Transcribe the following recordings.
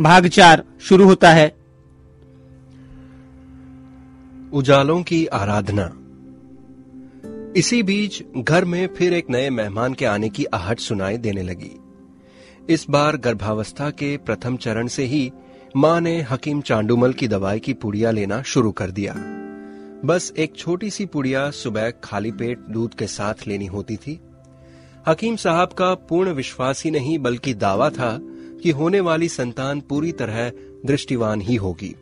भाग चार शुरू होता है। उजालों की आराधना। इसी बीच घर में फिर एक नए मेहमान के आने की आहट सुनाई देने लगी। इस बार गर्भावस्था के प्रथम चरण से ही माँ ने हकीम चांडुमल की दवाई की पुड़िया लेना शुरू कर दिया। बस एक छोटी सी पुड़िया सुबह खाली पेट दूध के साथ लेनी होती थी। हकीम साहब का पूर्ण विश्वास ही नहीं, बल्कि दावा था कि होने वाली संतान पूरी तरह दृष्टिवान ही होगी।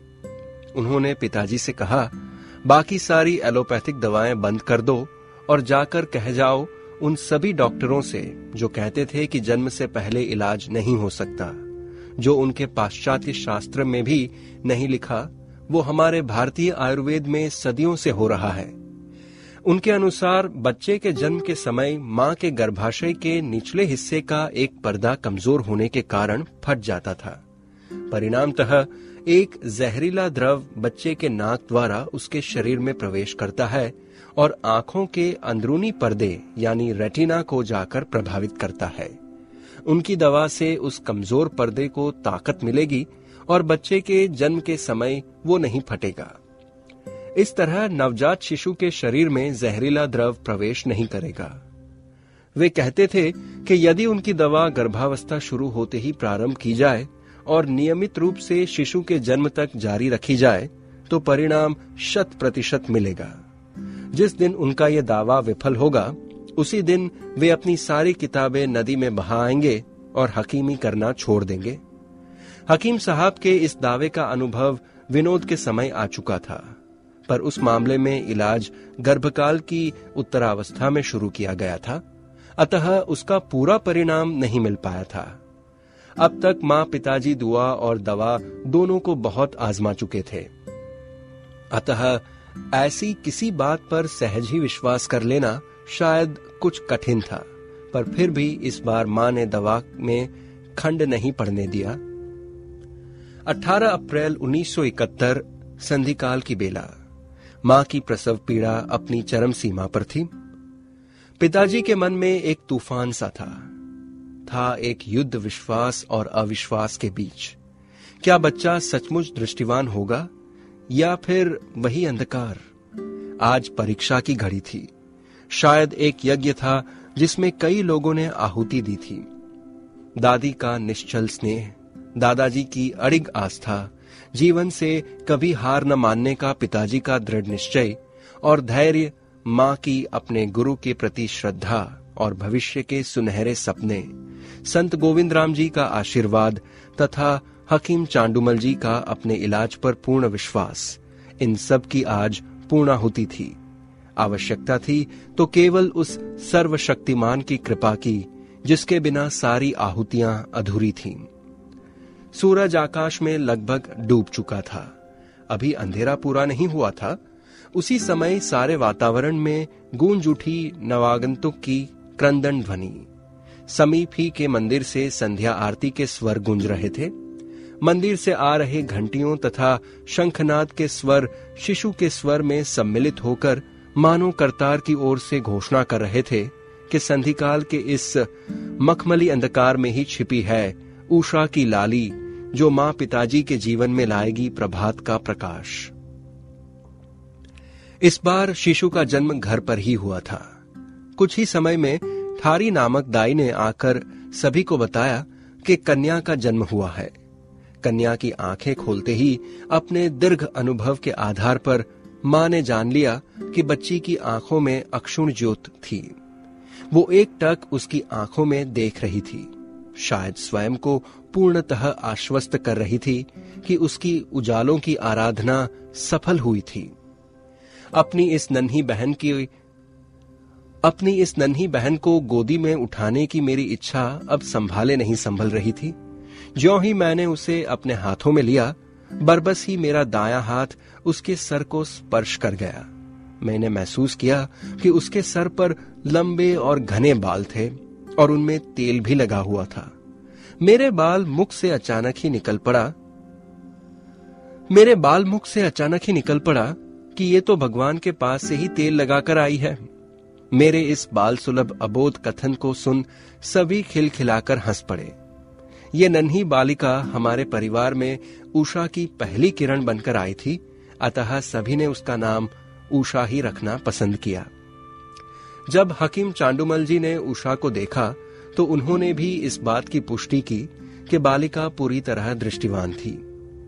उन्होंने पिताजी से कहा, बाकी सारी एलोपैथिक दवाएँ बंद कर दो और जाकर कह जाओ उन सभी डॉक्टरों से, जो कहते थे कि जन्म से पहले इलाज नहीं हो सकता, जो उनके पाश्चात्य शास्त्र में भी नहीं लिखा, वो हमारे भारतीय आयुर्वेद में सदियों से हो रहा है। उनके अनुसार, बच्चे के जन्म के समय माँ के गर्भाशय के निचले हिस्से का एक पर्दा कमज़ोर होने के कारण फट जाता था। परिणामतः, एक जहरीला द्रव बच्चे के नाक द्वारा उसके शरीर में प्रवेश करता है और आँखों के अंदरूनी पर्दे, यानी रेटिना को जाकर प्रभावित करता है। उनकी दवा से उस कमज़ोर पर्दे को ताकत मिलेगी और बच्चे के जन्म के समय वो नहीं फटेगा। इस तरह नवजात शिशु के शरीर में जहरीला द्रव प्रवेश नहीं करेगा। वे कहते थे कि यदि उनकी दवा गर्भावस्था शुरू होते ही प्रारंभ की जाए और नियमित रूप से शिशु के जन्म तक जारी रखी जाए तो परिणाम शत प्रतिशत मिलेगा। जिस दिन उनका यह दावा विफल होगा, उसी दिन वे अपनी सारी किताबें नदी में बहा आएँगे और हकीमी करना छोड़ देंगे। हकीम साहब के इस दावे का अनुभव विनोद के समय आ चुका था। पर उस मामले में इलाज गर्भकाल की उत्तरावस्था में शुरू किया गया था, अतः उसका पूरा परिणाम नहीं मिल पाया था। अब तक माँ पिताजी दुआ और दवा दोनों को बहुत आजमा चुके थे। अतः ऐसी किसी बात पर सहज ही विश्वास कर लेना शायद कुछ कठिन था, पर फिर भी इस बार माँ ने दवा में खंड नहीं पड़ने दिया। 18 अप्रैल 1971 संधिकाल की बेला। माँ की प्रसव पीड़ा अपनी चरम सीमा पर थी। पिताजी के मन में एक तूफ़ान सा था। था एक युद्ध विश्वास और अविश्वास के बीच। क्या बच्चा सचमुच दृष्टिवान होगा, या फिर वही अंधकार? आज परीक्षा की घड़ी थी। शायद एक यज्ञ था जिसमें कई लोगों ने आहुति दी थी। दादी का निश्चल स्नेह दादाजी की अड़िग आस्था। जीवन से कभी हार न मानने का पिताजी का दृढ़ निश्चय और धैर्य माँ की अपने गुरु के प्रति श्रद्धा और भविष्य के सुनहरे सपने। संत गोविंद राम जी का आशीर्वाद तथा हकीम चांडुमल जी का अपने इलाज पर पूर्ण विश्वास। इन सब की आज पूर्णाहुति थी। आवश्यकता थी तो केवल उस सर्वशक्तिमान की कृपा की, जिसके बिना सारी आहुतियाँ अधूरी थीं। सूरज आकाश में लगभग डूब चुका था। अभी अंधेरा पूरा नहीं हुआ था। उसी समय सारे वातावरण में गूंज उठी नवागंतुक की क्रंदन ध्वनि। समीप ही के मंदिर से संध्या आरती के स्वर गूंज रहे थे। मंदिर से आ रहे घंटियों तथा शंखनाद के स्वर, शिशु के स्वर में सम्मिलित होकर मानो करतार की ओर से घोषणा कर रहे थे कि संधिकाल के इस मखमली अंधकार में ही छिपी है। उषा की लाली, जो माँ पिताजी के जीवन में लाएगी प्रभात का प्रकाश। इस बार शिशु का जन्म घर पर ही हुआ था। कुछ ही समय में थारी नामक दाई ने आकर सभी को बताया कि कन्या का जन्म हुआ है। कन्या की आँखें खोलते ही अपने दीर्घ अनुभव के आधार पर माँ ने जान लिया कि बच्ची की आँखों में अक्षुण ज्योत थी। वो एक टक उसकी आँखों में देख रही थी। शायद स्वयं को पूर्णतः आश्वस्त कर रही थी कि उसकी उजालों की आराधना सफल हुई थी। अपनी इस नन्ही बहन की, अपनी इस नन्ही बहन को गोदी में उठाने की मेरी इच्छा अब संभाले नहीं संभल रही थी। ज्यो ही मैंने उसे अपने हाथों में लिया, बरबस ही मेरा दाया हाथ उसके सर को स्पर्श कर गया। मैंने महसूस किया कि उसके सर पर लंबे और घने बाल थे। और उनमें तेल भी लगा हुआ था। मेरे बाल मुख से अचानक ही निकल पड़ा। मेरे बाल मुख से अचानक ही निकल पड़ा कि ये तो भगवान के पास से ही तेल लगाकर आई है। मेरे इस बाल सुलभ अबोध कथन को सुन सभी खिलखिलाकर हंस पड़े। ये नन्ही बालिका हमारे परिवार में उषा की पहली किरण बनकर आई थी, अतः सभी ने उसका नाम उषा ही रखना पसंद किया। जब हकीम चांडुमल जी ने उषा को देखा तो उन्होंने भी इस बात की पुष्टि की कि बालिका पूरी तरह दृष्टिवान थी।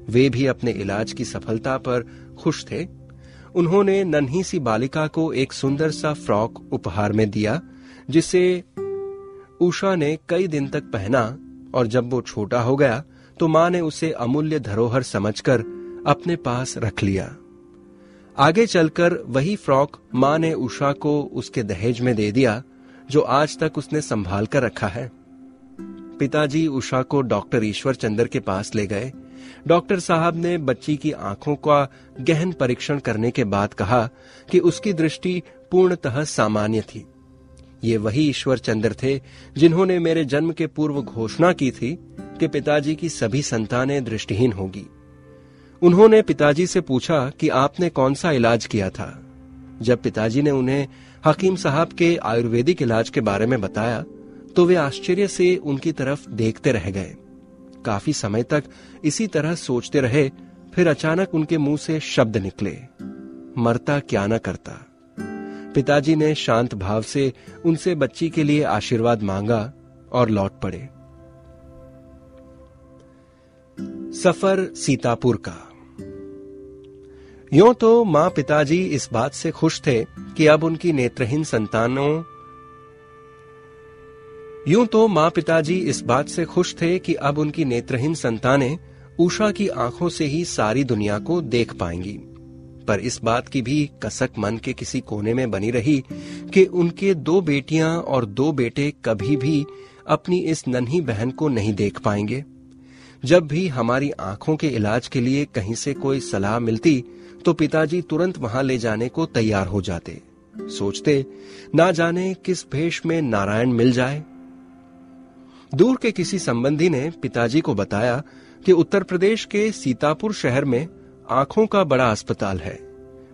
वे भी अपने इलाज की सफलता पर खुश थे। उन्होंने नन्ही सी बालिका को एक सुंदर सा फ्रॉक उपहार में दिया, जिसे उषा ने कई दिन तक पहना, और जब वो छोटा हो गया तो माँ ने उसे अमूल्य धरोहर समझकर अपने पास रख लिया। आगे चलकर वही फ्रॉक माँ ने उषा को उसके दहेज में दे दिया, जो आज तक उसने संभाल कर रखा है। पिताजी उषा को डॉक्टर ईश्वर चंद्र के पास ले गए। डॉक्टर साहब ने बच्ची की आँखों का गहन परीक्षण करने के बाद कहा कि उसकी दृष्टि पूर्णतः सामान्य थी। ये वही ईश्वर चंद्र थे जिन्होंने मेरे जन्म के पूर्व घोषणा की थी कि पिताजी की सभी संतानें दृष्टिहीन होगी। उन्होंने पिताजी से पूछा कि आपने कौन सा इलाज किया था। जब पिताजी ने उन्हें हकीम साहब के आयुर्वेदिक इलाज के बारे में बताया तो वे आश्चर्य से उनकी तरफ़ देखते रह गए। काफ़ी समय तक इसी तरह सोचते रहे, फिर अचानक उनके मुँह से शब्द निकले। मरता क्या न करता। पिताजी ने शांत भाव से उनसे बच्ची के लिए आशीर्वाद मांगा और लौट पड़े। सफ़र सीतापुर का यूँ तो माँ पिताजी इस बात से खुश थे कि अब उनकी नेत्रहीन संतानों, यूँ तो माँ पिताजी इस बात से खुश थे कि अब उनकी नेत्रहीन संतानें उषा की आँखों से ही सारी दुनिया को देख पाएँगी। पर इस बात की भी कसक मन के किसी कोने में बनी रही कि उनके दो बेटियाँ और दो बेटे कभी भी अपनी इस नन्ही बहन को नहीं देख पाएँगे। जब भी हमारी आँखों के इलाज के लिए कहीं से कोई सलाह मिलती तो पिताजी तुरंत वहाँ ले जाने को तैयार हो जाते। सोचते, ना जाने किस भेष में नारायण मिल जाए। दूर के किसी संबंधी ने पिताजी को बताया कि उत्तर प्रदेश के सीतापुर शहर में आँखों का बड़ा अस्पताल है।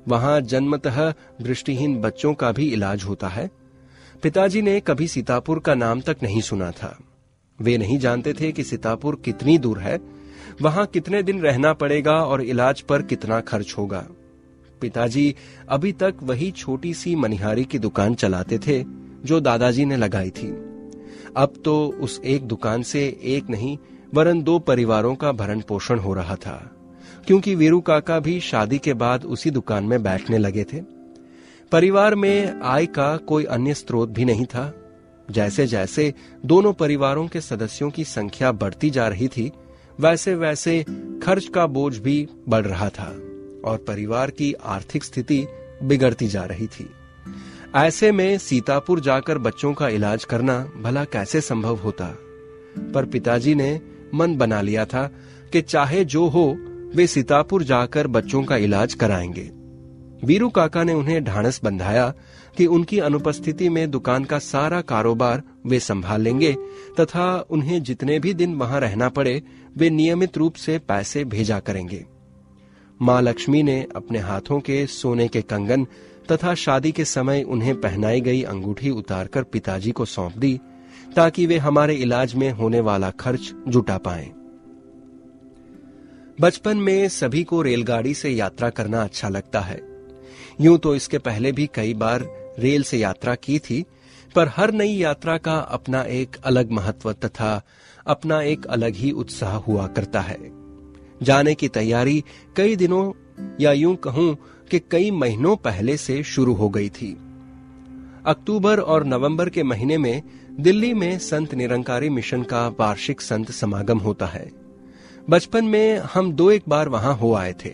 वहाँ जन्मतः दृष्टिहीन बच्चों का भी इलाज होता है। पिताजी ने कभी सीतापुर का नाम तक नहीं सुना था। वे नहीं जानते थे कि सीतापुर कितनी दूर है वहाँ कितने दिन रहना पड़ेगा और इलाज पर कितना खर्च होगा? पिताजी, अभी तक वही छोटी सी मनिहारी की दुकान चलाते थे, जो दादाजी ने लगाई थी। अब तो उस एक दुकान से एक नहीं, वरन दो परिवारों का भरण पोषण हो रहा था, क्योंकि वीरू काका भी शादी के बाद उसी दुकान में बैठने लगे थे। परिवार में आय का कोई अन्य स्रोत भी नहीं था। जैसे जैसे दोनों परिवारों के सदस्यों की संख्या बढ़ती जा रही थी वैसे वैसे खर्च का बोझ भी बढ़ रहा था और परिवार की आर्थिक स्थिति बिगड़ती जा रही थी। ऐसे में सीतापुर जाकर बच्चों का इलाज करना भला कैसे संभव होता? पर पिताजी ने मन बना लिया था कि चाहे जो हो, वे सीतापुर जाकर बच्चों का इलाज कराएँगे। वीरू काका ने उन्हें ढांढस बंधाया कि उनकी अनुपस्थिति में दुकान का सारा कारोबार वे संभाल लेंगे तथा उन्हें जितने भी दिन वहाँ रहना पड़े, वे नियमित रूप से पैसे भेजा करेंगे। माँ लक्ष्मी ने अपने हाथों के सोने के कंगन तथा शादी के समय उन्हें पहनाई गई अंगूठी उतारकर पिताजी को सौंप दी, ताकि वे हमारे इलाज में होने वाला खर्च जुटा पाए। बचपन में सभी को रेलगाड़ी से यात्रा करना अच्छा लगता है। यूँ तो इसके पहले भी कई बार रेल से यात्रा की थी, पर हर नई यात्रा का अपना एक अलग महत्व तथा अपना एक अलग ही उत्साह हुआ करता है। जाने की तैयारी कई दिनों या यूँ कहूँ कि कई महीनों पहले से शुरू हो गई थी। अक्टूबर और नवंबर के महीने में दिल्ली में संत निरंकारी मिशन का वार्षिक संत समागम होता है। बचपन में हम दो एक बार वहाँ हो आए थे।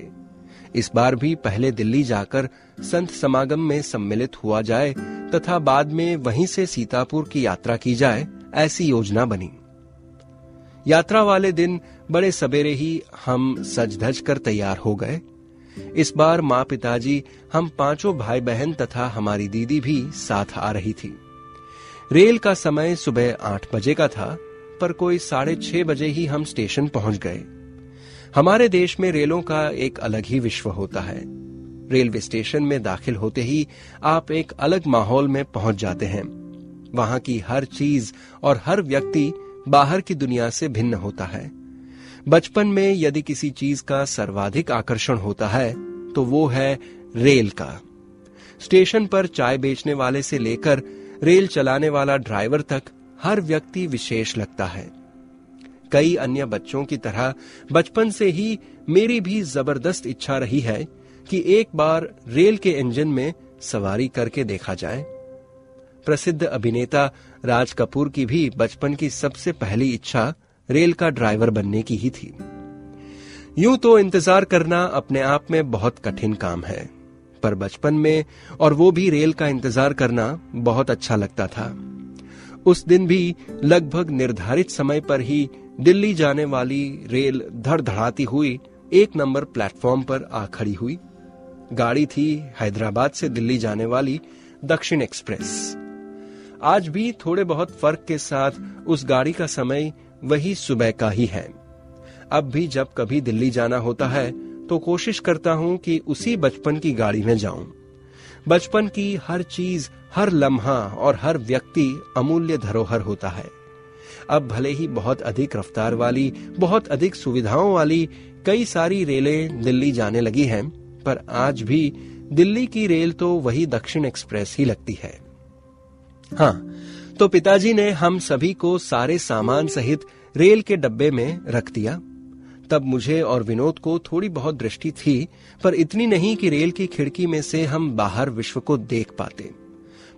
इस बार भी पहले दिल्ली जाकर संत समागम में सम्मिलित हुआ जाए तथा बाद में वहीं से सीतापुर की यात्रा की जाए, ऐसी योजना बनी। यात्रा वाले दिन बड़े सवेरे ही हम सज धज कर तैयार हो गए। इस बार माँ पिताजी, हम पाँचों भाई बहन तथा हमारी दीदी भी साथ आ रही थी। रेल का समय सुबह आठ बजे का था, पर कोई साढ़े छह बजे ही हम स्टेशन पहुँच गए। हमारे देश में रेलों का एक अलग ही विश्व होता है। रेलवे स्टेशन में दाखिल होते ही आप एक अलग माहौल में पहुँच जाते हैं। वहाँ की हर चीज़ और हर व्यक्ति बाहर की दुनिया से भिन्न होता है। बचपन में यदि किसी चीज़ का सर्वाधिक आकर्षण होता है तो वो है रेल का। स्टेशन पर चाय बेचने वाले से लेकर रेल चलाने वाला ड्राइवर तक हर व्यक्ति विशेष लगता है। कई अन्य बच्चों की तरह बचपन से ही मेरी भी ज़बरदस्त इच्छा रही है कि एक बार रेल के इंजन में सवारी करके देखा जाए। प्रसिद्ध अभिनेता राज कपूर की भी बचपन की सबसे पहली इच्छा रेल का ड्राइवर बनने की ही थी। यूँ तो इंतज़ार करना अपने आप में बहुत कठिन काम है, पर बचपन में और वो भी रेल का इंतज़ार करना बहुत अच्छा लगता था। उस दिन भी लगभग निर्धारित समय पर ही दिल्ली जाने वाली रेल धड़धड़ाती हुई एक नंबर प्लेटफॉर्म पर आ खड़ी हुई। गाड़ी थी हैदराबाद से दिल्ली जाने वाली दक्षिण एक्सप्रेस। आज भी थोड़े बहुत फ़र्क के साथ उस गाड़ी का समय वही सुबह का ही है। अब भी जब कभी दिल्ली जाना होता है तो कोशिश करता हूँ कि उसी बचपन की गाड़ी में जाऊँ। बचपन की हर चीज़, हर लम्हा और हर व्यक्ति अमूल्य धरोहर होता है। अब भले ही बहुत अधिक रफ्तार वाली, बहुत अधिक सुविधाओं वाली कई सारी रेलें दिल्ली जाने लगी हैं, पर आज भी दिल्ली की रेल तो वही दक्षिण एक्सप्रेस ही लगती है। हाँ तो पिताजी ने हम सभी को सारे सामान सहित रेल के डब्बे में रख दिया। तब मुझे और विनोद को थोड़ी बहुत दृष्टि थी, पर इतनी नहीं कि रेल की खिड़की में से हम बाहर विश्व को देख पाते।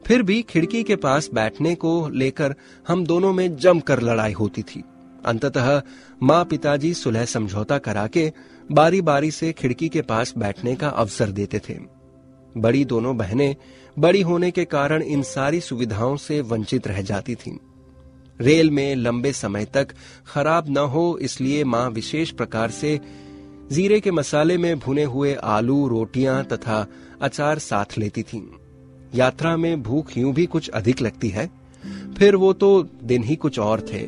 फिर भी खिड़की के पास बैठने को लेकर हम दोनों में जमकर लड़ाई होती थी अंततः माँ पिताजी सुलह समझौता करा के बारी बारी से खिड़की के पास बैठने का अवसर देते थे बड़ी दोनों बहनें बड़ी होने के कारण इन सारी सुविधाओं से वंचित रह जाती थीं। रेल में लंबे समय तक खराब न हो इसलिए माँ विशेष प्रकार से जीरे के मसाले में भुने हुए आलू, रोटियाँ तथा अचार साथ लेती थीं। यात्रा में भूख यूँ भी कुछ अधिक लगती है? फिर वो तो दिन ही कुछ और थे।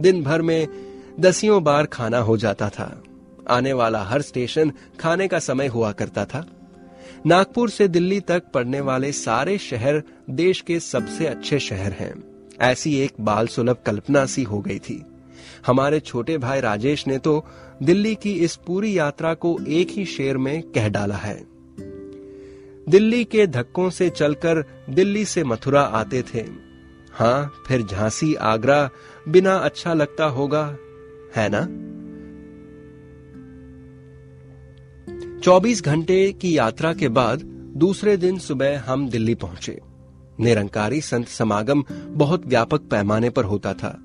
दिन भर में दसियों बार खाना हो जाता था। आने वाला हर स्टेशन खाने का समय हुआ करता था। नागपुर से दिल्ली तक पड़ने वाले सारे शहर देश के सबसे अच्छे शहर हैं। ऐसी एक बाल सुलभ कल्पना सी हो गई थी। हमारे छोटे भाई राजेश ने तो दिल्ली की इस पूरी यात्रा को एक ही शेर में कह डाला है। दिल्ली के धक्कों से चलकर दिल्ली से मथुरा आते थे। हाँ फिर झांसी, आगरा बिना अच्छा लगता होगा, है ना? 24 घंटे की यात्रा के बाद दूसरे दिन सुबह हम दिल्ली पहुँचे। निरंकारी संत समागम बहुत व्यापक पैमाने पर होता था।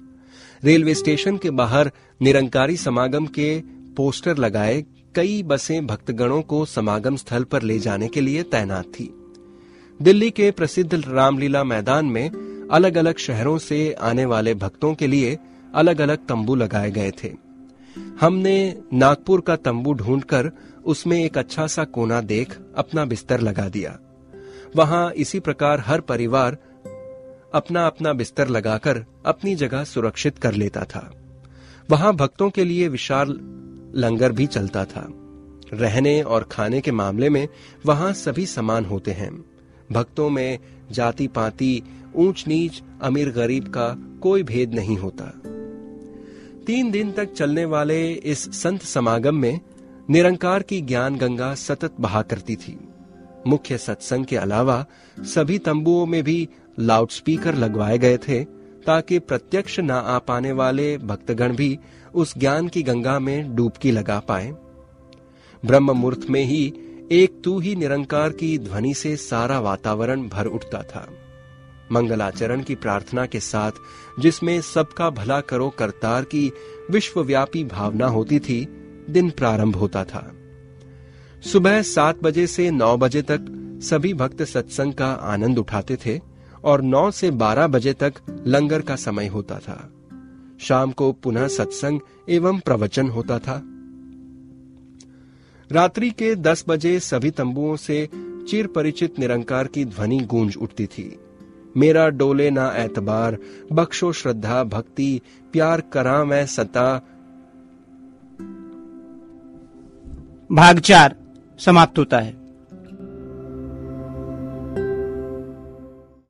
रेलवे स्टेशन के बाहर निरंकारी समागम के पोस्टर लगाए कई बसें भक्तगणों को समागम स्थल पर ले जाने के लिए तैनात थी। दिल्ली के प्रसिद्ध रामलीला मैदान में अलग अलग शहरों से आने वाले भक्तों के लिए अलग अलग तंबू लगाए गए थे। हमने नागपुर का तंबू ढूंढकर उसमें एक अच्छा सा कोना देख अपना बिस्तर लगा दिया। वहाँ इसी प्रकार हर परिवार अपना अपना बिस्तर लगाकर अपनी जगह सुरक्षित कर लेता था। वहाँ भक्तों के लिए विशाल लंगर भी चलता था। रहने और खाने के मामले में वहाँ सभी समान होते हैं। भक्तों में जाति पाति ऊंच नीच अमीर गरीब का कोई भेद नहीं होता। तीन दिन तक चलने वाले इस संत समागम में निरंकार की ज्ञान गंगा सतत बहा करती थी। मुख्य सत्संग के अलावा सभी तंबुओं में भी लाउडस्पीकर लगवाए गए थे ताकि प्रत्यक्ष न आ पाने वाले भक्तगण भी उस ज्ञान की गंगा में डूबकी लगा पाए। ब्रह्म मुहूर्त में ही एक तू ही निरंकार की ध्वनि से सारा वातावरण भर उठता था। मंगलाचरण की प्रार्थना के साथ जिसमें सबका भला करो करतार की विश्वव्यापी भावना होती थी, दिन प्रारंभ होता था। सुबह सात बजे से नौ बजे तक सभी भक्त सत्संग का आनंद उठाते थे। और नौ से बारह बजे तक लंगर का समय होता था। शाम को पुनः सत्संग एवं प्रवचन होता था। रात्रि के दस बजे सभी तंबुओं से चिर परिचित निरंकार की ध्वनि गूंज उठती थी। मेरा डोले ना एतबार बख्शो श्रद्धा, भक्ति, प्यार करा मैं सता। भाग चार समाप्त होता है।